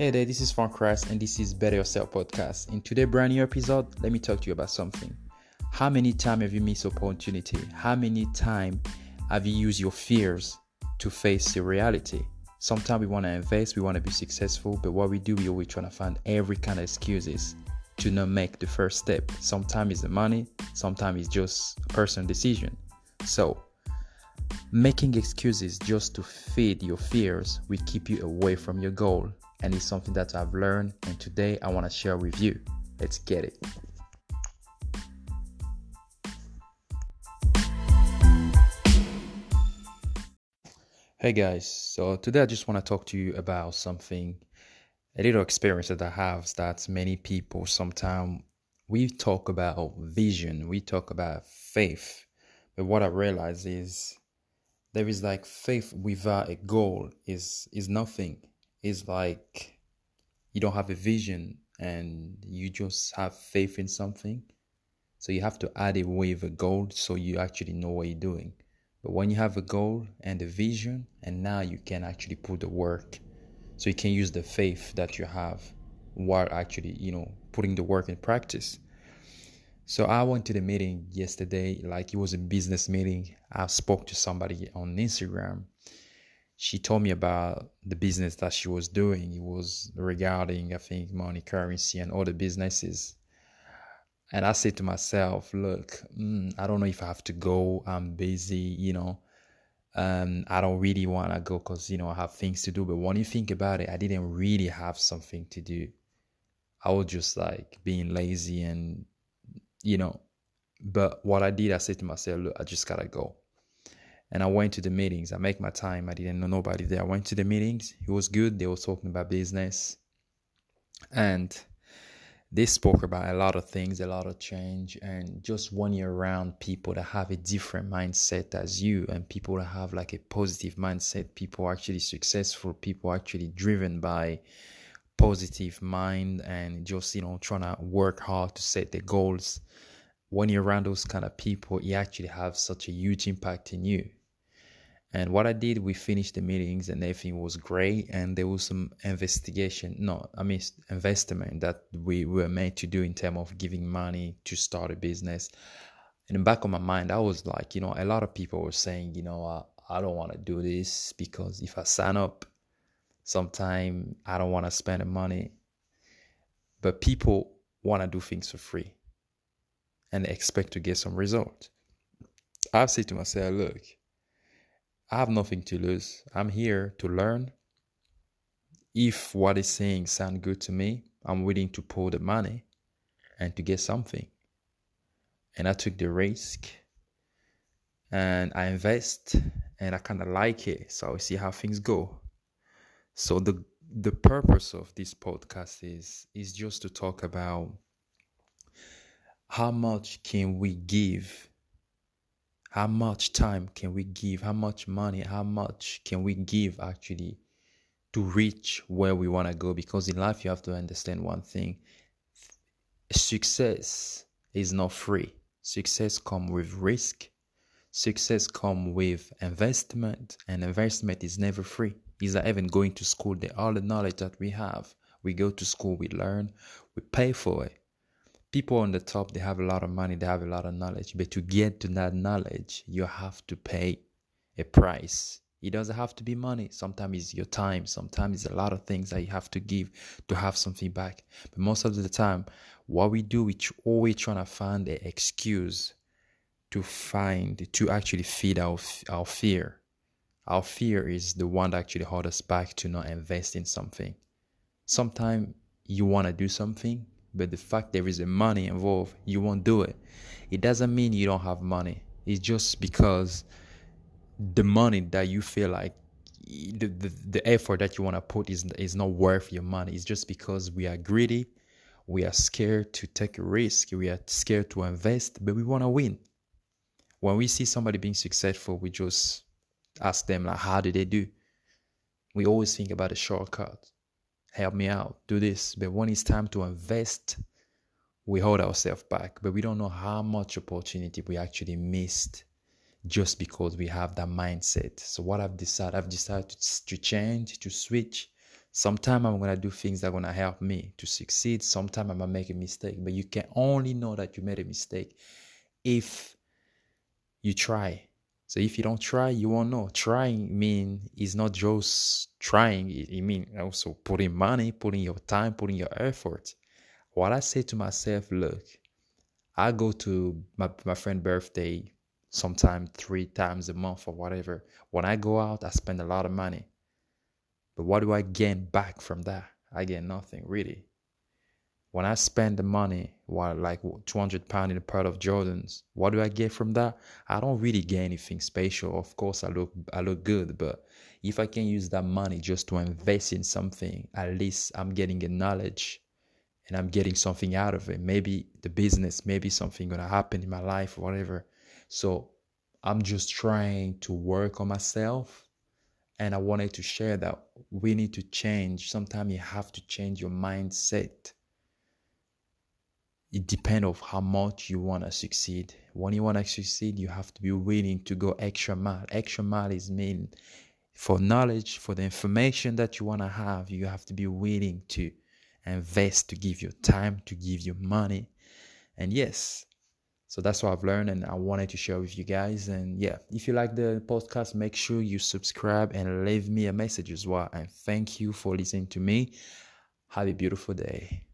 Hey there, this is Frank Rice, and this is Better Yourself Podcast. In today's brand new episode, let me talk to you about something. How many times have you missed opportunity? How many times have you used your fears to face the reality? Sometimes we want to invest, we want to be successful, but what we do, we always trying to find every kind of excuses to not make the first step. Sometimes it's the money, sometimes it's just a personal decision. So, making excuses just to feed your fears will keep you away from your goal and it's something that I've learned and today I want to share with you. Let's get it. Hey guys, so today I just want to talk to you about something, a little experience that I have that many people sometimes we talk about vision, we talk about faith, but what I realize is there is like faith without a goal is is nothing is like you don't have a vision and you just have faith in something. So you have to add a wave of goal so you actually know what you're doing. But when you have a goal and a vision, and now you can actually put the work, so you can use the faith that you have while actually, you know, putting the work in practice. So I went to the meeting yesterday, like it was a business meeting. I spoke to somebody on Instagram she told me about the business that she was doing. It was regarding, I think, money, currency, and other businesses. And I said to myself, look, mm, I don't know if I have to go. I'm busy, you know. Um, I don't really want to go because, you know, I have things to do. But when you think about it, I didn't really have something to do. I was just like being lazy and, you know. But what I did, I said to myself, look, I just got to go and I went to the meetings. I make my time. I didn't know nobody there. I went to the meetings. It was good. They were talking about business, and they spoke about a lot of things, a lot of change, and just when you're around people that have a different mindset as you, and people that have like a positive mindset, people actually successful, people actually driven by positive mind and just you know trying to work hard to set their goals when you're around those kind of people, you actually have such a huge impact in you. And what I did, we finished the meetings and everything was great. And there was some investigation, no, I mean, investment that we were made to do in terms of giving money to start a business. In the back of my mind, I was like, you know, a lot of people were saying, you know, uh, I don't want to do this because if I sign up, sometime I don't want to spend the money. But people want to do things for free and expect to get some result. I've said to myself, look, I have nothing to lose. I'm here to learn. If what is saying sound good to me, I'm willing to pour the money and to get something. And I took the risk and I invest and I kind of like it. So I see how things go. So the the purpose of this podcast is is just to talk about how much can we give how much time can we give? How much money? How much can we give actually to reach where we want to go? Because in life you have to understand one thing. Success is not free. Success come with risk. Success come with investment and investment is never free. Is that even going to school. The all the knowledge that we have we go to school we learn we pay for it people on the top they have a lot of money they have a lot of knowledge but to get to that knowledge you have to pay a price. It doesn't have to be money. Sometimes it's your time. Sometimes it's a lot of things that you have to give to have something back. But most of the time what we do we're always trying to find an excuse to find to actually feed our our fear. Our fear is the one that actually holds us back to not invest in something. Sometimes you want to do something but the fact there is a money involved, you won't do it. It doesn't mean you don't have money. It's just because the money that you feel like the, the, the effort that you want to put is is not worth your money. It's just because we are greedy, we are scared to take a risk, we are scared to invest, but we want to win. When we see somebody being successful, we just ask them like, how did they do? We always think about a shortcut help me out, do this. But when it's time to invest, we hold ourselves back. But we don't know how much opportunity we actually missed just because we have that mindset. So what I've decided, I've decided to, to change, to switch, Sometimes I'm gonna do things that are gonna help me to succeed. Sometimes I'm gonna make a mistake, but you can only know that you made a mistake if you try. So if you don't try, you won't know. Trying mean is not just trying. It, mean also putting money, putting your time, putting your effort. What I say to myself, look, I go to my, my friend birthday sometime three times a month or whatever. When I go out, I spend a lot of money. But what do I gain back from that? I get nothing really when I spend the money, like 200 pound in a pair of Jordans, what do I get from that? I don't really get anything special. Of course, I look I look good, but if I can use that money just to invest in something, at least I'm getting a knowledge and I'm getting something out of it. Maybe the business, maybe something gonna happen in my life, whatever. So I'm just trying to work on myself and I wanted to share that we need to change. Sometimes you have to change your mindset it depends of how much you want to succeed. When you want to succeed you have to be willing to go extra mile. Extra mile is mean for knowledge for the information that you want to have you have to be willing to invest to give your time to give your money. And yes so that's what i've learned and i wanted to share with you guys. And yeah if you like the podcast make sure you subscribe and leave me a message as well. And thank you for listening to me. Have a beautiful day